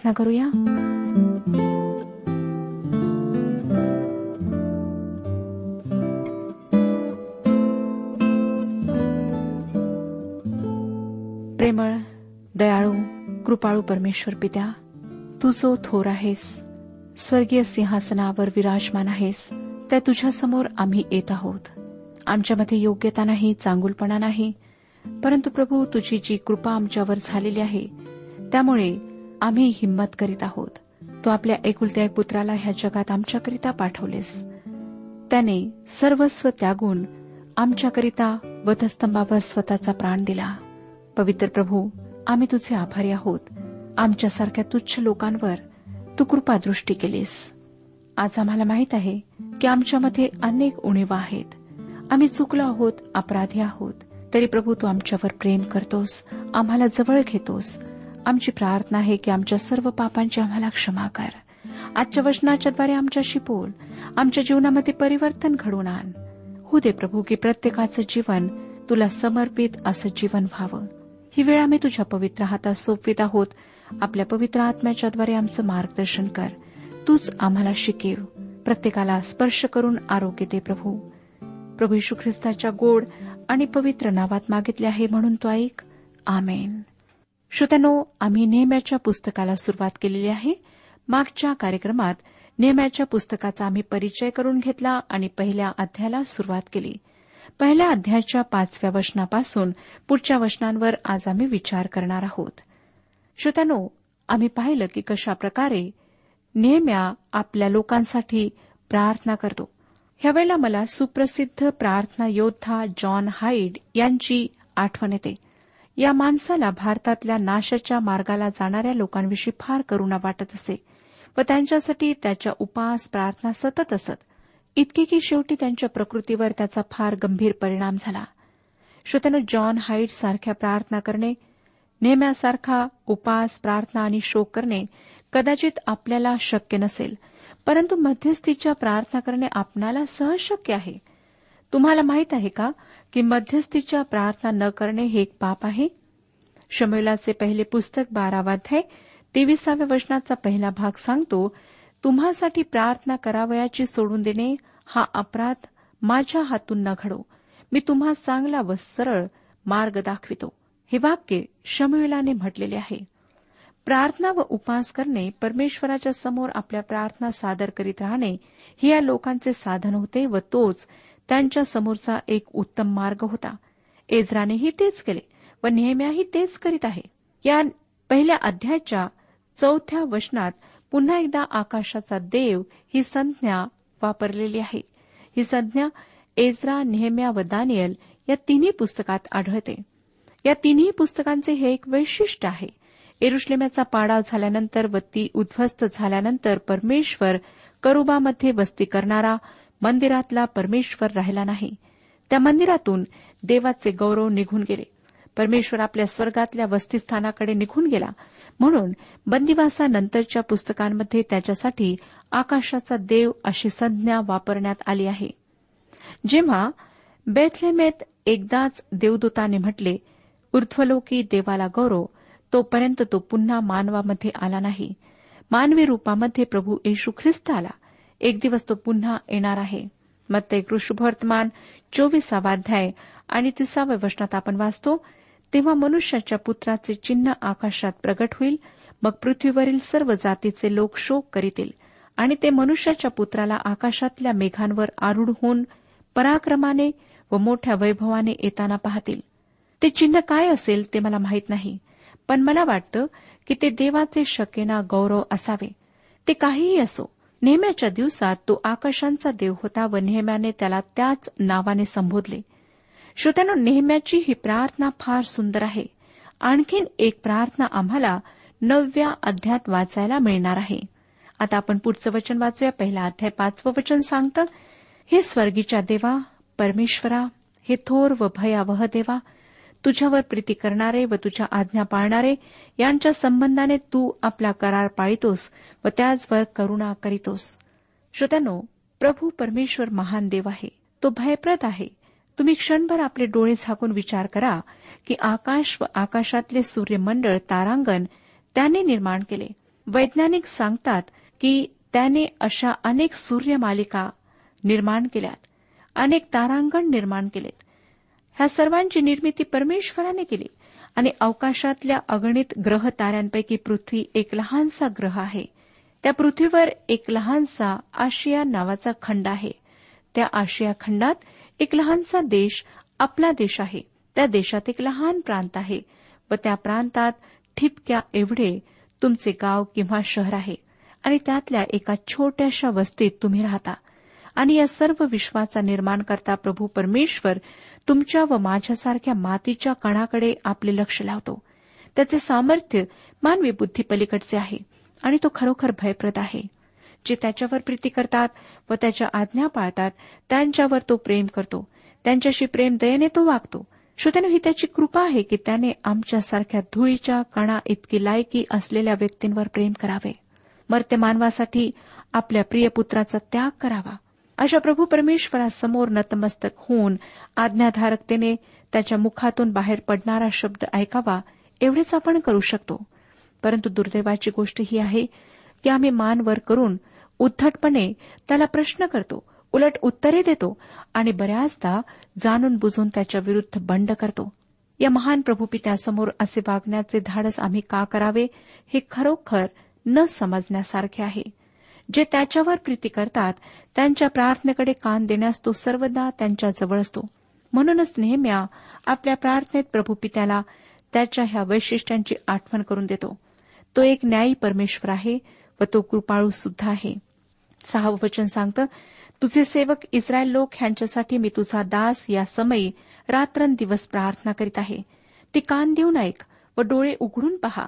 प्रार्थना करूया. प्रेमळ दयाळू कृपाळू परमेश्वर पित्या तू जो थोर आहेस स्वर्गीय सिंहासनावर विराजमान आहेस त्या तुझ्यासमोर आम्ही येत आहोत. आमच्यामध्ये योग्यता नाही चांगुलपणा नाही परंतु प्रभू तुझी जी कृपा आमच्यावर झालेली आहे त्यामुळे आम्ही हिंमत करीत आहोत. तो आपल्या एकुलत्या एक पुत्राला ह्या जगात आमच्याकरिता पाठवलेस. त्याने सर्वस्व त्यागून आमच्याकरिता वधस्तंभावर स्वतःचा प्राण दिला. पवित्र प्रभू आम्ही तुझे आभारी आहोत. आमच्यासारख्या तुच्छ लोकांवर तू कृपादृष्टी केलीस. आज आम्हाला माहीत आहे की आमच्यामध्ये अनेक उणीवा आहेत. आम्ही चुकलो आहोत अपराधी आहोत. तरी प्रभू तू आमच्यावर प्रेम करतोस आम्हाला जवळ घेतोस. आमची प्रार्थना आहे की आमच्या सर्व पापांची आम्हाला क्षमा कर. आजच्या वचनाच्याद्वारे आमच्याशी बोल. आमच्या जीवनामध्ये परिवर्तन घडवून आण. हो दे प्रभू की प्रत्येकाचं जीवन तुला समर्पित असं जीवन व्हावं. ही वेळ आम्ही तुझ्या पवित्र हातात सोपवित आहोत. आपल्या पवित्र आत्म्याच्याद्वारे आमचं मार्गदर्शन कर. तूच आम्हाला शिकेव. प्रत्येकाला स्पर्श करून आरोग्य दे प्रभू. प्रभू यशू ख्रिस्ताच्या गोड आणि पवित्र नावात मागितले आहे म्हणून तो ऐक. आमेन. श्रोत्यानो आम्ही नेहम्याच्या पुस्तकाला सुरुवात केलेली आहे. मागच्या कार्यक्रमात नेहम्याच्या पुस्तकाचा आम्ही परिचय करून घेतला आणि पहिल्या अध्यायाला सुरुवात केली. पहिल्या अध्यायाच्या पाचव्या वचनापासून पुढच्या वचनांवर आज आम्ही विचार करणार आहोत. श्रोत्यानो आम्ही पाहिलं की कशा प्रकारे नेहम्या आपल्या लोकांसाठी प्रार्थना करतो. ह्यावेळेला मला सुप्रसिद्ध प्रार्थना योद्धा जॉन हाईड यांची आठवण येते. या माणसाला भारतातल्या नाशाच्या मार्गाला जाणाऱ्या लोकांविषयी फार करुणा वाटत असे व त्यांच्यासाठी त्याच्या उपास प्रार्थना सतत असत. इतके की शेवटी त्यांच्या प्रकृतीवर त्याचा फार गंभीर परिणाम झाला. श्रोत्यानं जॉन हाईट सारख्या प्रार्थना करणे नेहम्यासारखा उपास प्रार्थना आणि शोक करणे कदाचित आपल्याला शक्य नसेल परंतु मध्यस्थीच्या प्रार्थना करणे आपणाला सहज शक्य आहे. तुम्हाला माहीत आहे का? की मध्यस्थीच्या प्रार्थना न करणे हे एक पाप आहे. शमेलाचे पहिले पुस्तक बारावाध्याय तेविसाव्या वचनाचा पहिला भाग सांगतो तुम्हासाठी प्रार्थना करावयाची सोडून देणे हा अपराध माझ्या हातून न घडो मी तुम्हा चांगला व सरळ मार्ग दाखवितो. हे वाक्य शमेलाने म्हटलेले आहे. प्रार्थना व उपास करणे परमेश्वराच्या समोर आपल्या प्रार्थना सादर करीत राहणे हे या लोकांचे साधन होते व तोच त्यांच्या समोरचा एक उत्तम मार्ग होता. एजरानेही तेच केले व नेहम्याही तेच करीत आहे. या पहिल्या अध्यायाच्या चौथ्या वचनात पुन्हा एकदा आकाशाचा देव ही संज्ञा वापरलेली आहे. ही संज्ञा एजरा नेहम्या व दानियल या तिन्ही पुस्तकात आढळते. या तिन्ही पुस्तकांचे हे एक वैशिष्ट्य आहे. एरुश्लेम्याचा पाडाव झाल्यानंतर व ती उद्ध्वस्त झाल्यानंतर परमेश्वर करुबामध्ये वस्ती करणारा मंदिरातला परमेश्वर राहिला नाही. त्या मंदिरातून देवाचे गौरव निघून गेले. परमेश्वर आपल्या स्वर्गातल्या वस्तीस्थानाकडे निघून गेला. म्हणून बंदिवासानंतरच्या पुस्तकांमध्ये त्याच्यासाठी आकाशाचा देव अशी संज्ञा वापरण्यात आली आहे. जेव्हा बेथलेमेत एकदाच देवदूताने म्हटले ऊर्ध्वलोकी देवाला गौरव तोपर्यंत तो पुन्हा मानवामध्ये आला नाही. मानवी रूपामध्ये प्रभू येशू ख्रिस्त आला. एक दिवस तो पुन्हा येणार आहे. मग ते कृष्णवर्तमान चोवीसावा अध्याय आणि तिसाव्या वचनात आपण वाचतो तेव्हा मनुष्याच्या पुत्राचे चिन्ह आकाशात प्रगट होईल मग पृथ्वीवरील सर्व जातीचे लोक शोक करीतील आणि ते मनुष्याच्या पुत्राला आकाशातल्या मेघांवर आरूढ होऊन पराक्रमाने व मोठ्या वैभवाने येताना पाहतील. ते चिन्ह काय असेल ते मला माहीत नाही पण मला वाटतं की ते देवाचे शकेना गौरव असावे. ते काहीही असो नेहम्याच्या दिवसात तो आकाशांचा देव होता व नेहम्याने त्याला त्याच नावाने संबोधले. श्रोत्यानो नेहम्याची ही प्रार्थना फार सुंदर आहे. आणखीन एक प्रार्थना आम्हाला नवव्या अध्यात वाचायला मिळणार आहे. आता आपण पुढचं वचन वाचूया. पहिला अध्याय पाचवं वचन सांगतं हे स्वर्गीच्या देवा परमेश्वरा हे थोर व भयावह देवा तुझ्यावर प्रीती करणारे व तुझ्या आज्ञा पाळणारे यांच्या संबंधाने तू आपला करार पाळितोस व त्याचवर करुणा करीतोस. श्रोत्यानो प्रभू परमेश्वर महान देव आहे. तो भयप्रद आहे. तुम्ही क्षणभर आपले डोळे झाकून विचार करा की आकाश व आकाशातले सूर्यमंडळ तारांगण त्याने निर्माण केले. वैज्ञानिक सांगतात की त्याने अशा अनेक सूर्यमालिका निर्माण केल्यात. अनेक तारांगण निर्माण केलेत. ह्या सर्वांची निर्मिती परमेश्वराने केली. आणि अवकाशातल्या अगणित ग्रह ताऱ्यांपैकी पृथ्वी एक लहानसा ग्रह आहे. त्या पृथ्वीवर एक लहानसा आशिया नावाचा खंड आहे. त्या आशिया खंडात एक लहानसा देश आपला देश आहे. त्या देशात एक लहान प्रांत आहे व त्या प्रांतात ठिपक्या एवढे तुमचे गाव किंवा शहर आहे. आणि त्यातल्या एका छोट्याशा वस्तीत तुम्ही राहता. आणि या सर्व विश्वाचा निर्माण करता प्रभू परमेश्वर तुमच्या व माझ्यासारख्या मातीच्या कणाकडे आपले लक्ष लावतो. त्याचे सामर्थ्य मानवी बुद्धीपलीकडचे आहे आणि तो खरोखर भयप्रद आहे. जे त्याच्यावर प्रीती करतात व त्याच्या आज्ञा पाळतात त्यांच्यावर तो प्रेम करतो. त्यांच्याशी प्रेम दयेने तो वागतो. श्रोत्यानो ही त्याची कृपा आहे की त्याने आमच्यासारख्या धुळीच्या कणा इतकी लायकी असलेल्या व्यक्तींवर प्रेम करावे. मर्त्य मानवासाठी आपल्या प्रिय पुत्राचा त्याग करावा. अशा प्रभू परमेश्वरासमोर नतमस्तक होऊन आज्ञाधारकतेने त्याच्या मुखातून बाहेर पडणारा शब्द ऐकावा एवढेच आपण करू शकतो. परंतु दुर्दैवाची गोष्ट ही आहे की आम्ही मान वर करून उद्धटपणे त्याला प्रश्न करतो उलट उत्तरे देतो आणि बऱ्याचदा जाणून बुजून त्याच्या विरुद्ध बंड करतो. या महान प्रभूपित्यासमोर असे वागण्याचे धाडस आम्ही का करावे हे खरोखर न समजण्यासारखे आहे. जे त्याच्यावर प्रीती करतात त्यांच्या प्रार्थनेकडे कान देण्यास तो सर्वदा त्यांच्याजवळ असतो. म्हणूनच नेहम्या आपल्या प्रार्थनेत प्रभूपित्याला त्याच्या ह्या वैशिष्ट्यांची आठवण करून देतो. तो एक न्यायी परमेश्वर आहे व तो कृपाळू सुद्धा आहे. सहावं वचन सांगतं तुझे सेवक इस्रायल लोक ह्यांच्यासाठी मी तुझा दास या समयी रात्रंदिवस प्रार्थना करीत आहे. ती कान देऊन ऐक व डोळे उघडून पहा.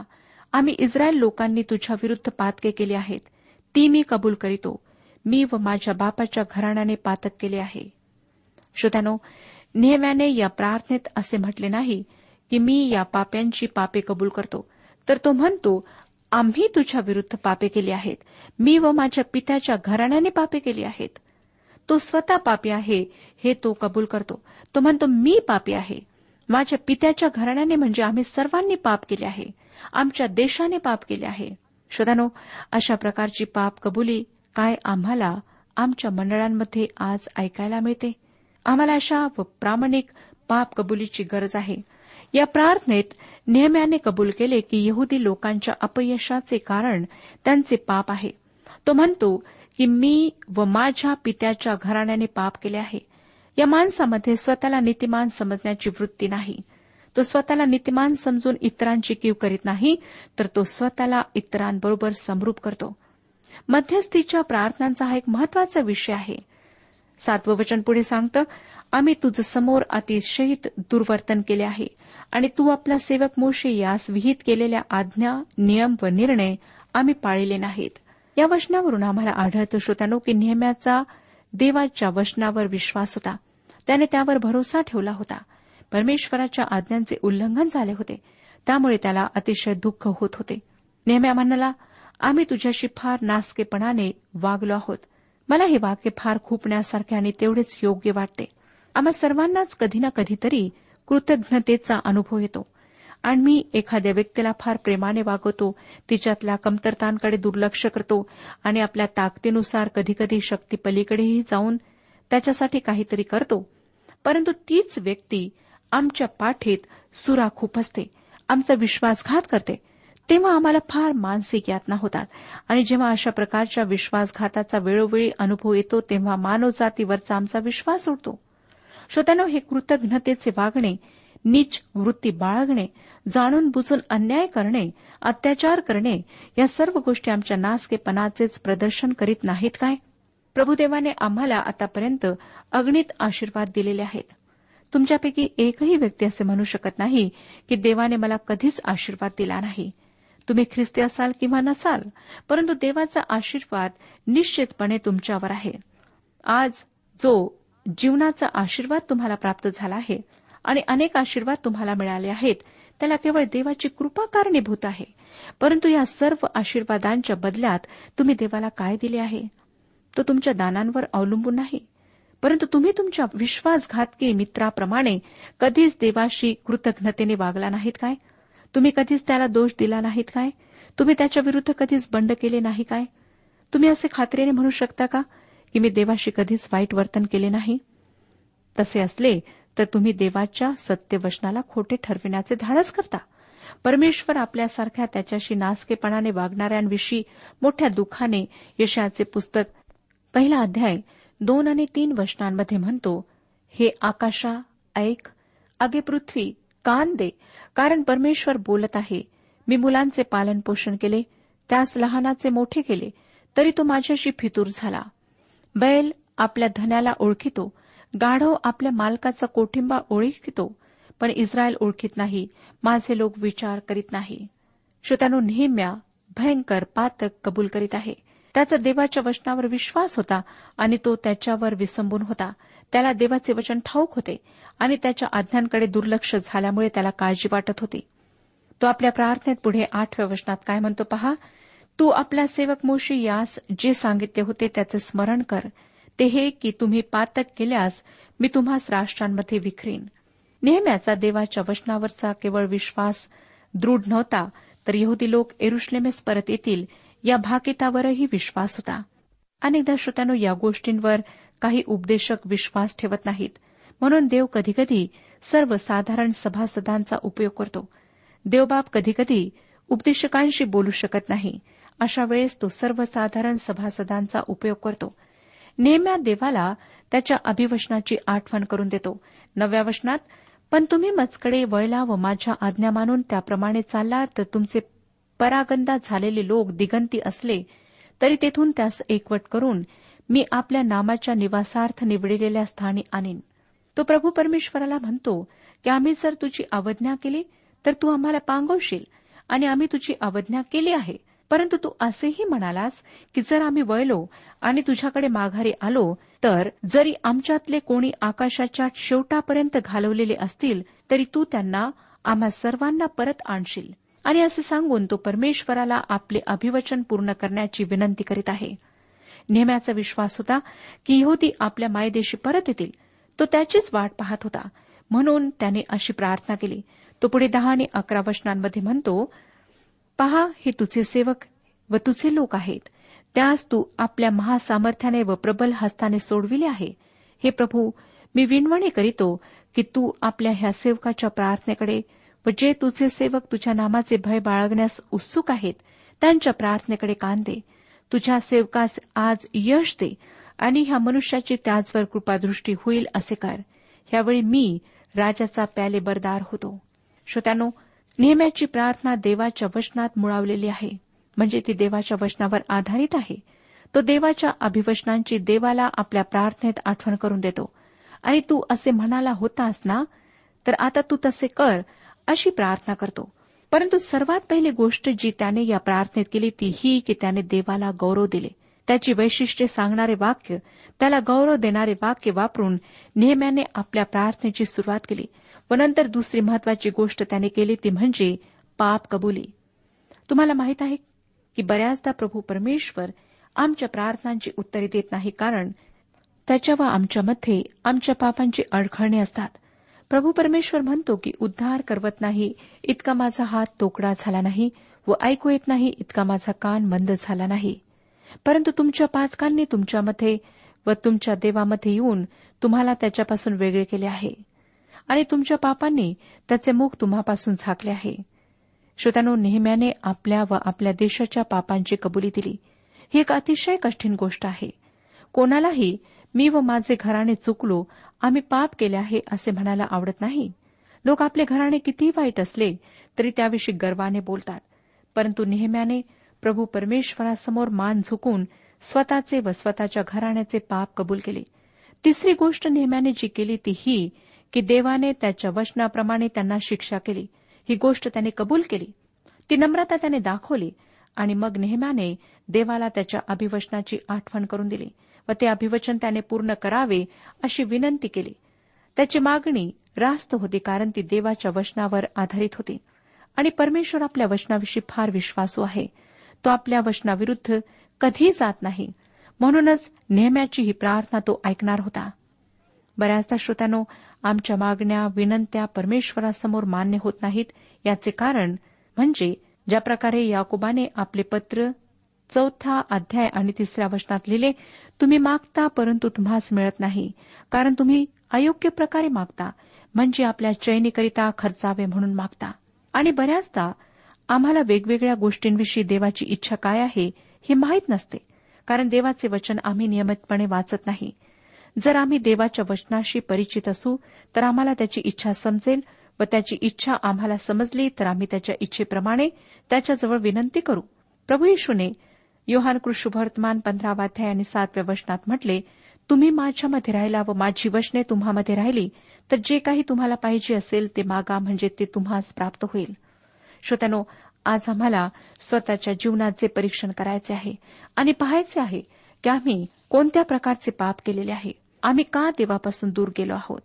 आम्ही इस्रायल लोकांनी तुझ्या विरुद्ध पातके केले आहेत. ती मी कबूल करीतो. मी व माझ्या बापाच्या घराण्याने पातक केले आहे. श्रोत्यानो नेहम्याने या प्रार्थनेत असे म्हटले नाही की मी या पाप्यांची पापे कबूल करतो. तर तो म्हणतो आम्ही तुझ्या विरुद्ध पापे केली आहेत. मी व माझ्या पित्याच्या घराण्याने पापे केली आहेत. तो स्वतः पापी आहे हे तो कबूल करतो. तो म्हणतो मी पापी आहे. माझ्या पित्याच्या घराण्याने म्हणजे आम्ही सर्वांनी पाप केले आहे. आमच्या देशाने पाप केले आहे. श्रोतानो अशा प्रकारची पाप कबुली काय आम्हाला आमच्या मंडळांमध्ये आज ऐकायला मिळते? आम्हाला अशा व प्रामाणिक पाप कबुलीची गरज आहे. या प्रार्थनेत नेहम्याने कबूल केले की यहुदी लोकांच्या अपयशाचे कारण त्यांचे पाप आहे. तो म्हणतो की मी व माझ्या पित्याच्या घराण्याने पाप केले आहे. या माणसामध्ये स्वतःला नीतिमान समजण्याची वृत्ती नाही. तो स्वतःला नीतिमान समजून इतरांची कीव करीत नाही तर तो स्वतःला इतरांबरोबर समरूप करतो. मध्यस्थीच्या प्रार्थनांचा हा एक महत्त्वाचा विषय आहे. सातवं वचन पुढे सांगतं आम्ही तुझं समोर अतिशयित दुर्वर्तन केले आहे आणि तू आपला सेवक मोशे यास विहित केलेल्या आज्ञा नियम व निर्णय आम्ही पाळले नाहीत. या वचनावरून आम्हाला आढळतं श्रोत्यानो की नेहम्याचा देवाच्या वचनावर विश्वास होता. त्याने त्यावर भरोसा ठेवला होता. परमेश्वराच्या आज्ञांचे उल्लंघन झाले होते. त्यामुळे त्याला अतिशय दुःख होत होते. नेहम्या म्हणाला आम्ही तुझ्याशी फार नासकेपणाने वागलो आहोत. मला हे वाक्य फार खुपण्यासारखे आणि तेवढेच योग्य वाटते. आम्हा सर्वांनाच कधी ना कधीतरी कृतज्ञतेचा अनुभव येतो. आणि मी एखाद्या व्यक्तीला फार प्रेमाने वागवतो तिच्यातल्या कमतरतांकडे दुर्लक्ष करतो आणि आपल्या ताकदीनुसार कधीकधी शक्ती पलीकडेही जाऊन त्याच्यासाठी काहीतरी करतो. परंतु तीच व्यक्ती आमच्या पाठीत सुरा खूप असते. आमचा विश्वासघात करते. तेव्हा आम्हाला फार मानसिक यातना होतात. आणि जेव्हा अशा प्रकारच्या विश्वासघाताचा वेळोवेळी अनुभव येतो तेव्हा मानवजातीवरचा आमचा विश्वास उडतो. श्रोत्यानो हे कृतज्ञतेचे वागणे नीच वृत्ती बाळगणे जाणून बुजून अन्याय करणे अत्याचार करणे या सर्व गोष्टी आमच्या नासकेपणाचेच प्रदर्शन करीत नाहीत काय? प्रभुदेवाने आम्हाला आतापर्यंत अग्नीत आशीर्वाद दिलेले आहेत. तुमच्यापैकी एकही व्यक्ती असे म्हणू शकत नाही की देवाने मला कधीच आशीर्वाद दिला नाही. तुम्ही ख्रिस्ती असाल किंवा नसाल परंतु देवाचा आशीर्वाद निश्चितपणे तुमच्यावर आहे. आज जो जीवनाचा आशीर्वाद तुम्हाला प्राप्त झाला आहे आणि अनेक आशीर्वाद तुम्हाला मिळाले आहेत त्याला केवळ देवाची कृपा कारणीभूत आहे. परंतु या सर्व आशीर्वादांच्या बदल्यात तुम्ही देवाला काय दिले आहे? तो तुमच्या दानांवर अवलंबून नाही. परंतु तुम्ही तुमच्या विश्वासघातकी मित्राप्रमाणे कधीच देवाशी कृतज्ञतेने वागला नाहीत काय? तुम्ही कधीच त्याला दोष दिला नाहीत काय? तुम्ही त्याच्या विरुद्ध कधीच बंड केले नाही काय? तुम्ही असे खात्रीने म्हणू शकता का की मी देवाशी कधीच वाईट वर्तन केले नाही? तसे असले तर तुम्ही देवाच्या सत्यवचनाला खोटे ठरविण्याचे धाडस करता. परमेश्वर आपल्यासारख्या त्याच्याशी नासकेपणाने वागणाऱ्यांविषयी मोठ्या दुःखाने यशाचे पुस्तक पहिला अध्याय दोन आणि तीन वचनांमध्ये म्हणतो हे आकाशा ऐक अगे पृथ्वी कान दे कारण परमेश्वर बोलत आहे. मी मुलांचे पालन पोषण केले त्यास लहानाचे मोठे केले तरी तो माझ्याशी फितूर झाला. बैल आपल्या धन्याला ओळखितो गाढव आपल्या मालकाचा कोठिंबा ओळखितो पण इस्रायल ओळखीत नाही माझे लोक विचार करीत नाही. श्रोत्यानो नेहम्या भयंकर पातक कबूल करीत आहे. त्याचा देवाच्या वचनावर विश्वास होता आणि तो त्याच्यावर विसंबून होता. त्याला देवाचे वचन ठाऊक होते आणि त्याच्या आज्ञांकडे दुर्लक्ष झाल्यामुळे त्याला काळजी वाटत होती. तो आपल्या प्रार्थनेत पुढे आठव्या वचनात काय म्हणतो पहा? तू आपला सेवक मोशी यास जे सांगितले होते त्याचे स्मरण कर. ते हे की तुम्ही पातक केल्यास मी तुम्हास राष्ट्रांमध्ये विखरीन. नेहम्याचा देवाच्या वचनावरचा केवळ विश्वास दृढ नव्हता तर यहुदी लोक एरुश्लेमेस परत येतील या भाकितावरही विश्वास होता. अनेकदा श्रोत्यानो या गोष्टींवर काही उपदेशक विश्वास ठेवत नाहीत. म्हणून देव कधीकधी सर्वसाधारण सभासदांचा उपयोग करतो. देवबाप कधीकधी उपदेशकांशी बोलू शकत नाही. अशा वेळेस तो सर्वसाधारण सभासदांचा उपयोग करतो. नेहम्या देवाला त्याच्या अभिवचनाची आठवण करून देतो. नव्या वचनात पण तुम्ही मजकडे वळला व माझ्या आज्ञा मानून त्याप्रमाणे चालला तर तुमचे परागंदा झालेले लोक दिगंती असले तरी तेथून त्यास एकवट करून मी आपल्या नामाच्या निवासार्थ निवडलेल्या स्थानी आणीन. तो प्रभू परमेश्वराला म्हणतो की आम्ही जर तुझी अवज्ञा केली तर तू आम्हाला पांगवशील आणि आम्ही तुझी अवज्ञा केली आहे. परंतु तू असेही म्हणालास की जर आम्ही वळलो आणि तुझ्याकडे माघारी आलो तर जरी आमच्यातले कोणी आकाशाच्या शेवटापर्यंत घालवलेले असतील तरी तू त्यांना आम्हा सर्वांना परत आणशील. आणि असे सांगून तो परमेश्वराला आपले अभिवचन पूर्ण करण्याची विनंती करीत आहे. नेहम्याचा विश्वास होता की यहोदी आपल्या मायदेशी परत येतील. तो त्याचीच वाट पाहत होता. म्हणून त्याने अशी प्रार्थना केली. तो पुढे दहा आणि अकरा वचनांमध्ये म्हणतो पहा हे तुझे सेवक व तुझे लोक आहेत. त्यास तू आपल्या महासामर्थ्याने व प्रबल हस्ताने सोडविले आहे. हे प्रभू मी विणवणे करीतो की तू आपल्या ह्या सेवकाच्या प्रार्थनेकडे व जे तुझे सेवक तुझ्या नामाचे भय बाळगण्यास उत्सुक आहेत. त्यांच्या प्रार्थनेकडे कान दे. तुझ्या सेवकास आज यश दे आणि ह्या मनुष्याची त्याचवर कृपादृष्टी होईल असे कर. ह्यावेळी मी राजाचा प्याले बरदार होतो. श्रोत्यानो नेहम्याची प्रार्थना देवाच्या वचनात मुळावलेली आहे. म्हणजे ती देवाच्या वचनावर आधारित आहे. तो देवाच्या अभिवचनांची देवाला आपल्या प्रार्थनेत आठवण करून देतो. आणि तू असे म्हणाला होतास ना? तर आता तू तसे कर अशी प्रार्थना करतो. परंतु सर्वात पहिली गोष्ट जी त्याने या प्रार्थनेत केली ती ही की त्याने देवाला गौरव दिले. त्याची वैशिष्ट्ये सांगणारे वाक्य त्याला गौरव देणारे वाक्य वापरून नेहम्याने आपल्या प्रार्थनेची सुरुवात केली. व नंतर दुसरी महत्वाची गोष्ट त्याने केली ती म्हणजे पाप कबुली. तुम्हाला माहीत आहे की बऱ्याचदा प्रभू परमेश्वर आमच्या प्रार्थनांची उत्तरे देत नाही कारण त्याच्या व आमच्यामध्ये आमच्या पापांची अडखळणे असतात. प्रभू परमेश्वर म्हणतो की उद्धार करवत नाही इतका माझा हात तोकडा झाला नाही व ऐकू येत नाही इतका माझा कान मंद झाला नाही. परंतु तुमच्या पातकांनी तुमच्यामध्ये व तुमच्या देवामध्ये येऊन तुम्हाला त्याच्यापासून वेगळे केले आहे. आणि तुमच्या पापांनी त्याचे मुख तुम्हापासून झाकले आहे. श्रोत्यानो नेहम्याने आपल्या व आपल्या देशाच्या पापांची कबुली दिली. ही एक अतिशय कठीण गोष्ट आहे. कोणालाही मी व माझे घराणे चुकलो आम्ही पाप केले आहे असे म्हणायला आवडत नाही. लोक आपले घराणे कितीही वाईट असले तरी त्याविषयी गर्वाने बोलतात. परंतु नेहम्याने प्रभू परमेश्वरासमोर मान झुकून स्वतःचे व स्वतःच्या घराण्याचे पाप कबूल केले. तिसरी गोष्ट नेहम्याने जी केली ती ही की देवाने त्याच्या वचनाप्रमाणे त्यांना शिक्षा केली. ही गोष्ट त्याने कबूल केली. ती नम्रता त्याने दाखवली आणि मग नेहम्याने देवाला त्याच्या अभिवचनाची आठवण करून दिली. व ते अभिवचन त्याने पूर्ण करावे अशी विनंती केली. त्याची मागणी रास्त होती कारण ती देवाच्या वचनावर आधारित होती. आणि परमेश्वर आपल्या वचनाविषयी फार विश्वासू आहे. तो आपल्या वचनाविरुद्ध कधी जात नाही. म्हणूनच नेहम्याची ही प्रार्थना तो ऐकणार होता. बऱ्याचदा श्रोत्यानो आमच्या मागण्या विनंत्या परमेश्वरासमोर मान्य होत नाहीत. याचे कारण म्हणजे ज्या प्रकारे याकोबाने आपले पत्र चौथा अध्याय आणि तिसऱ्या वचनात लिहिले तुम्ही मागता परंतु तुम्हास मिळत नाही. कारण तुम्ही अयोग्य प्रकारे मागता म्हणजे आपल्या चैनीकरिता खर्चावे म्हणून मागता. आणि बऱ्याचदा आम्हाला वेगवेगळ्या गोष्टींविषयी देवाची इच्छा काय आहे हे माहीत नसते. कारण देवाचे वचन आम्ही नियमितपणे वाचत नाही. जर आम्ही देवाच्या वचनाशी परिचित असू तर आम्हाला त्याची इच्छा समजेल व त्याची इच्छा आम्हाला समजली तर आम्ही त्याच्या इच्छेप्रमाणे त्याच्याजवळ विनंती करू. प्रभू येशूने योहान कृष्णवर्तमान पंधरावाध्याय आणि सातव्या वचनात म्हटले तुम्ही माझ्यामध्ये राहिला व माझी वचने तुम्हामध्ये राहिली तर जे काही तुम्हाला पाहिजे असेल ते मागा म्हणजे ते तुम्हास प्राप्त होईल. श्रोत्यानो आज आम्हाला स्वतःच्या जीवनाचे परीक्षण करायचे आहे आणि पाहायचे आहे की आम्ही कोणत्या प्रकारचे पाप केलेले आहे. आम्ही का देवापासून दूर गेलो आहोत?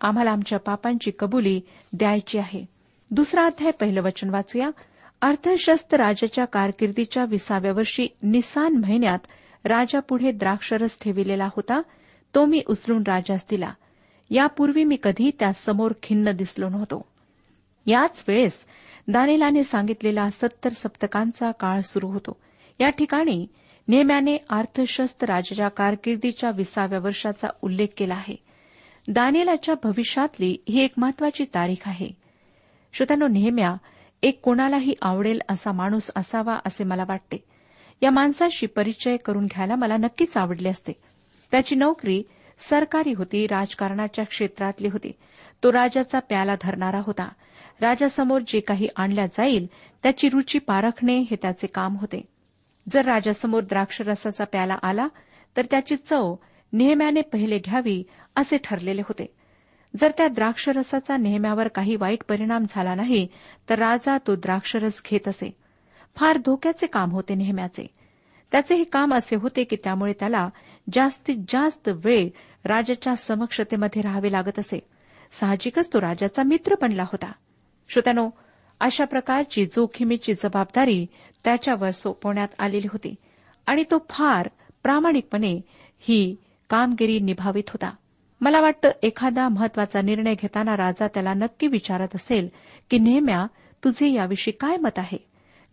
आम्हाला आमच्या पापांची कबुली द्यायची आहे. दुसरा अध्याय पहिलं वचन वाचूया. अर्थशस्त राजाच्या कारकिर्दीच्या विसाव्या वर्षी निसान महिन्यात राजापुढे द्राक्षरस ठेविलेला होता तो मी उचलून राजास दिला. यापूर्वी मी कधी त्यासमोर खिन्न दिसलो नव्हतो. याच वेळेस दानिलाने सांगितलेला सत्तर सप्तकांचा काळ सुरू होतो. या ठिकाणी नेम्याने अर्थशस्त राजाच्या कारकिर्दीच्या विसाव्या वर्षाचा उल्लेख केला आहे. दानिलाच्या भविष्यातली ही एक महत्वाची तारीख आहे. श्रोत्यानो नेहम्या एक कोणालाही आवडेल असा माणूस असावा असे मला वाटते. या माणसाशी परिचय करून घ्यायला मला नक्कीच आवडले असते. त्याची नोकरी सरकारी होती राजकारणाच्या क्षेत्रातली होती. तो राजाचा प्याला धरणारा होता. राजासमोर जे काही आणल्या जाईल त्याची रुची पारखणे हे त्याचे काम होते. जर राजासमोर द्राक्षरसाचा प्याला आला तर त्याची चव नेहम्याने पहिले घ्यावी असे ठरलेले होते. जर त्या द्राक्षरसाचा नेहम्यावर काही वाईट परिणाम झाला नाही तर राजा तो द्राक्षरस घेत असे. फार धोक्याचे काम होते नेहम्याचे. त्याचे हे काम असे होते की त्यामुळे त्याला जास्तीत जास्त वेळ राजाच्या समक्षतेमध्ये राहावे लागत असे. साहजिकच तो राजाचा मित्र बनला होता. श्रोत्यानो अशा प्रकारची जोखमीची जबाबदारी त्याच्यावर सोपवण्यात आलेली होती आणि तो फार प्रामाणिकपणे ही कामगिरी निभावित होता. मला वाटतं एखादा महत्त्वाचा निर्णय घेताना राजा त्याला नक्की विचारत असेल की नेहम्या तुझे याविषयी काय मत आहे?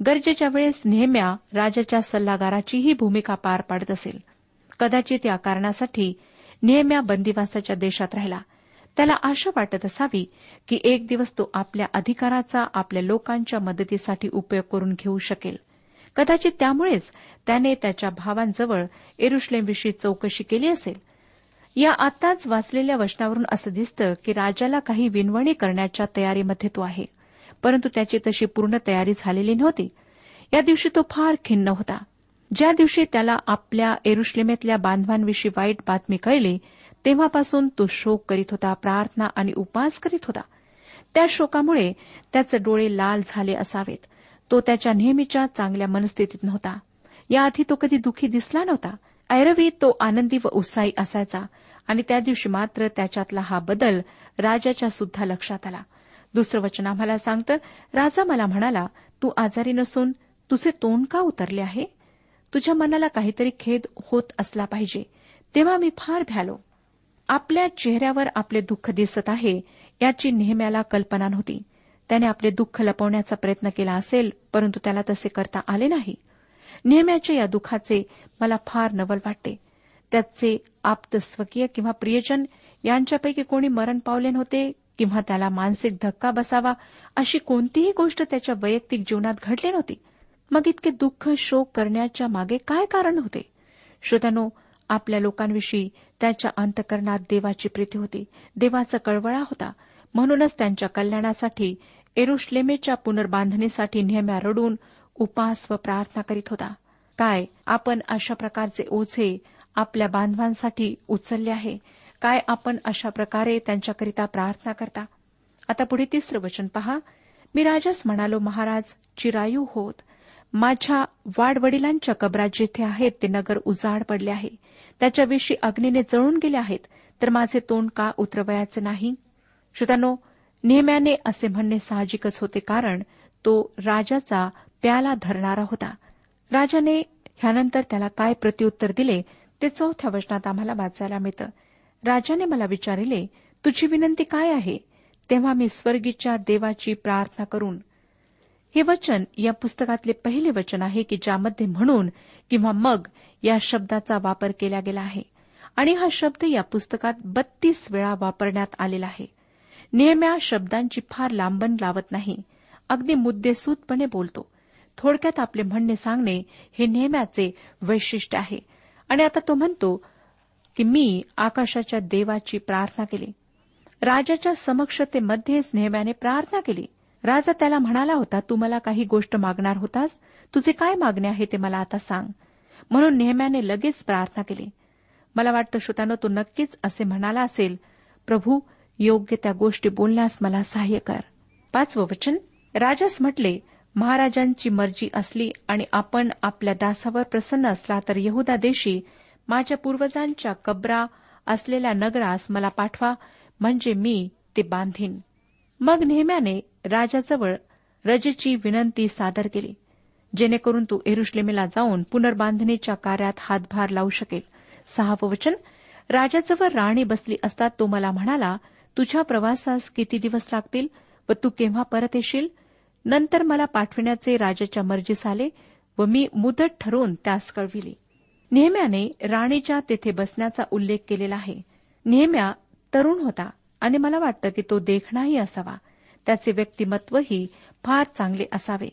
गरजेच्या वेळेस नेहम्या राजाच्या सल्लागाराचीही भूमिका पार पाडत असेल. कदाचित या कारणासाठी नेहम्या बंदिवासाच्या देशात राहिला. त्याला आशा वाटत असावी की एक दिवस तो आपल्या अधिकाराचा आपल्या लोकांच्या मदतीसाठी उपयोग करून घेऊ शकेल. कदाचित त्यामुळेच त्याने त्याच्या भावांजवळ एरुश्लेमविषयी चौकशी केली असेल. या आताच वाचलेल्या वचनावरून असं दिसतं की राजाला काही विनवणी करण्याच्या तयारीमध्ये तो आहे. परंतु त्याची तशी पूर्ण तयारी झालेली नव्हती. या दिवशी तो फार खिन्न होता. ज्या दिवशी त्याला आपल्या एरुश्लेमेतल्या बांधवांविषयी वाईट बातमी कळली तेव्हापासून तो शोक करीत होता प्रार्थना आणि उपास करीत होता. त्या शोकामुळे त्याचे डोळे लाल झाले असावेत. तो त्याच्या नेहमीच्या चांगल्या मनस्थितीत नव्हता. याआधी तो कधी दुखी दिसला नव्हता. ऐरवी तो आनंदी व उत्साही असायचा. आणि त्या दिवशी मात्र त्याच्यातला हा बदल राजाच्या सुद्धा लक्षात आला. दुसरं वचन आम्हाला सांगतं राजा मला म्हणाला तू आजारी नसून तुझे तोंड का उतरले आहे? तुझ्या मनाला काहीतरी खेद होत असला पाहिजे. तेव्हा मी फार भ्यालो. आपल्या चेहऱ्यावर आपले दुःख दिसत आहे याची नेहम्याला कल्पना नव्हती. त्याने आपले दुःख लपवण्याचा प्रयत्न केला असेल परंतु त्याला तसे करता आले नाही. नेहम्याच्या या दुःखाचे मला फार नवल वाटते. त्याचे आप्त स्वकीय किंवा प्रियजन यांच्यापैकी कोणी मरण पावले नव्हते किंवा त्याला मानसिक धक्का बसावा अशी कोणतीही गोष्ट त्याच्या वैयक्तिक जीवनात घडली नव्हती. मग इतके दुःख शोक करण्याच्या मागे काय कारण होते? श्रोत्यानो आपल्या लोकांविषयी त्याच्या अंतकरणात देवाची प्रीती होती. देवाचा कळवळा होता. म्हणूनच त्यांच्या कल्याणासाठी एरुश्लेमेच्या पुनर्बांधणीसाठी नेहम्या रडून उपास व प्रार्थना करीत होता. काय? आपण अशा प्रकारचे ओझे आपल्या बांधवांसाठी उचलले आहे. काय आपण अशा प्रकारे त्यांच्याकरिता प्रार्थना करता? आता पुढे तिसरं वचन पहा. मी राजास म्हणालो महाराज चिरायू होत. माझ्या वाडवडिलांच्या कबरा जिथे आहेत ते नगर उजाड पडले आहे. त्याच्याविषयी अग्नीने जळून गेले आहेत. तर माझे तोंड का उतरवयाचे नाही? श्रोतानो नेहम्याने असे म्हणणे साहजिकच होते कारण तो राजाचा प्याला धरणारा होता. राजाने ह्यानंतर त्याला काय प्रत्युत्तर दिले? ते चौथ्या वचनात आम्हाला वाचायला मिळतं. राजाने मला विचारिले तुझी विनंती काय आहे? तेव्हा मी स्वर्गीच्या देवाची प्रार्थना करून हे वचन या पुस्तकातले पहिले वचन आहे की ज्यामध्ये म्हणून किंवा मग या शब्दाचा वापर केला गेला आहे. आणि हा शब्द या पुस्तकात बत्तीस वेळा वापरण्यात आलेला आहे. नेहम्या शब्दांची फार लांबण लावत नाही. अगदी मुद्देसूदपणे बोलतो. थोडक्यात आपले म्हणणे सांगणे हे नेहम्याचे वैशिष्ट्य आहे. आणि आता तो म्हणतो की मी आकाशाच्या देवाची प्रार्थना केली. राजाच्या समक्षतेमध्येच नेहम्याने प्रार्थना केली. राजा त्याला म्हणाला होता तू मला काही गोष्ट मागणार होतास? तुझे काय मागणे आहे ते मला आता सांग. म्हणून नेहम्याने लगेच प्रार्थना केली. मला वाटतं श्रोतानो तो नक्कीच असे म्हणाला असेल प्रभू योग्य त्या गोष्टी बोलण्यास मला सहाय्य कर. पाचवं वचन राजास म्हटले महाराजांची मर्जी असली आणि आपण आपल्या दासावर प्रसन्न असला तर यहुदा देशी माझ्या पूर्वजांच्या कबरा असलेल्या नगरास मला पाठवा म्हणजे मी ते बांधीन. मग नेहम्याने राजाजवळ रजेची विनंती सादर केली जेणेकरून तू एरुश्लेमेला जाऊन पुनर्बांधणीच्या कार्यात हातभार लावू शकेल. सहावं वचन राजाजवळ राणी बसली असता तो मला म्हणाला तुझ्या प्रवासास किती दिवस लागतील व तू केव्हा परत येशील? नंतर मला पाठविण्याचे राजाच्या मर्जीस आले व मी मुदत ठरवून त्यास कळविली. नेहम्याने राणीच्या तेथे बसण्याचा उल्लेख केलेला आहे. नेहम्या तरुण होता आणि मला वाटतं की तो देखणाही असावा. त्याचे व्यक्तिमत्वही फार चांगले असावे.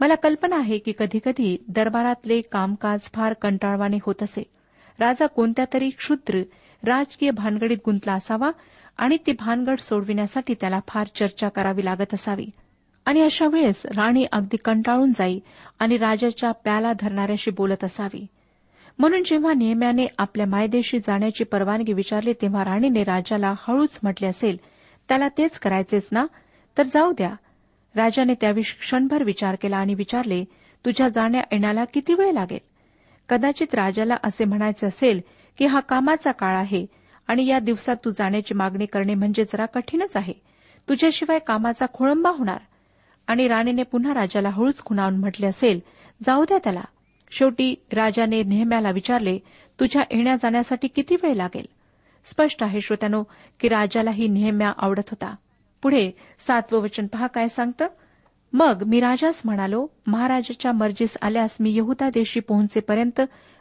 मला कल्पना आहे की कधीकधी दरबारातले कामकाज फार कंटाळवाणे होत असे. राजा कोणत्या तरी क्षुद्र राजकीय भानगडीत गुंतला असावा आणि ती भानगड सोडविण्यासाठी त्याला फार चर्चा करावी लागत असावी. आणि अशा वेळेस राणी अगदी कंटाळून जाई आणि राजाच्या प्याला धरणाऱ्याशी बोलत असावी. म्हणून जेव्हा नेहम्याने आपल्या मायदेशी जाण्याची परवानगी विचारली तेव्हा राणीने राजाला हळूच म्हटले असेल त्याला तेच करायचेच ना? तर जाऊ द्या. राजाने त्याविषयी क्षणभर विचार केला आणि विचारले तुझ्या जाण्या येण्याला किती वेळ लागेल? कदाचित राजाला असे म्हणायचे असेल की हा कामाचा काळ आहे आणि या दिवसात तू जाण्याची मागणी करणे म्हणजे जरा कठीणच आहे. तुझ्याशिवाय कामाचा खोळंबा होणार. आणि राणीने पुन्हा राजाला हळूच खुणावून म्हटले असेल जाऊ द्या त्याला. शेवटी राजाने नेहम्याला विचारले तुझ्या येण्या जाण्यासाठी किती वेळ लागेल? स्पष्ट आहे श्रोत्यानो की राजालाही नेहम्या आवडत होता. पुढे सातवं वचन पहा काय सांगतं? मग मी राजास म्हणालो महाराजाच्या मर्जीस आल्यास मी यहुदा देशी पोहोचेपर्यंत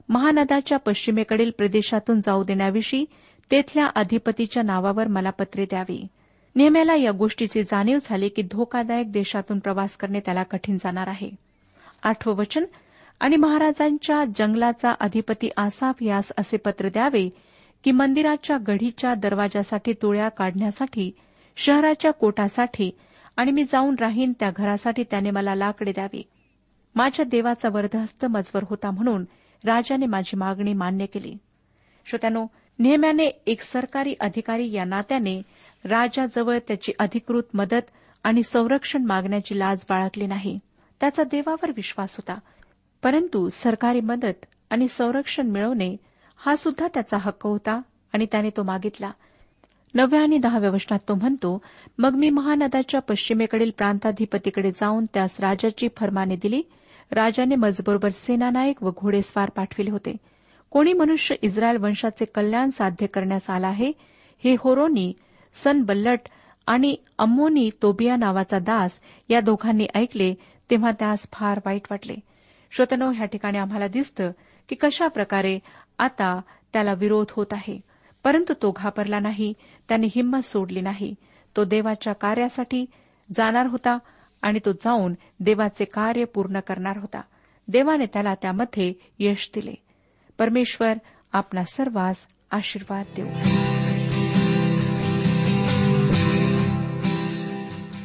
महानदाच्या पश्चिमेकडील प्रदेशातून जाऊ देण्याविषयी तेथल्या अधिपतीच्या नावावर मला पत्रे द्यावी. नेहम्याला या गोष्टीची जाणीव झाली की धोकादायक देशातून प्रवास करणे त्याला कठीण जाणार आहे. आठवं वचन आणि महाराजांच्या जंगलाचा अधिपती आसाफ यास असे पत्र द्यावे की मंदिराच्या गढीच्या दरवाजासाठी तुळ्या काढण्यासाठी शहराच्या कोटासाठी आणि मी जाऊन राहीन त्या घरासाठी त्याने मला लाकडे द्यावे. माझ्या देवाचा वर्धहस्त मजवर होता म्हणून राजाने माझी मागणी मान्य केली. श्रोत्यानो नेहम्याने एक सरकारी अधिकारी या नात्याने राजाजवळ त्याची अधिकृत मदत आणि संरक्षण मागण्याची लाज बाळगली नाही. त्याचा देवावर विश्वास होता. परंतु सरकारी मदत आणि संरक्षण मिळवणे हा सुद्धा त्याचा हक्क होता आणि त्याने तो मागितला. नवव्या आणि दहाव्या वचनात तो म्हणतो मग मी महानदाच्या पश्चिमेकडील प्रांताधिपतीकडे जाऊन त्यास राजाची फरमाने दिली. राजाने मजबरोबर सेनानायक व घोडेस्वार पाठविले होते. कोणी मनुष्य इस्रायल वंशाचे कल्याण साध्य करण्यास आला आहे? हे होरोनी सन बल्लट आणि अम्मोनी तोबिया नावाचा दास या दोघांनी ऐकले तेव्हा त्यास फार वाईट वाटले. श्रोतनो ह्या ठिकाणी आम्हाला दिसतं की कशा प्रकारे आता त्याला विरोध होत आहे. परंतु तो घाबरला नाही त्याने हिंमत सोडली नाही. तो देवाच्या कार्यासाठी जाणार होता आणि तो जाऊन देवाचे कार्य पूर्ण करणार होता. देवाने त्याला त्यामध्ये यश दिले. परमेश्वर आपला सर्वांस आशीर्वाद देऊ.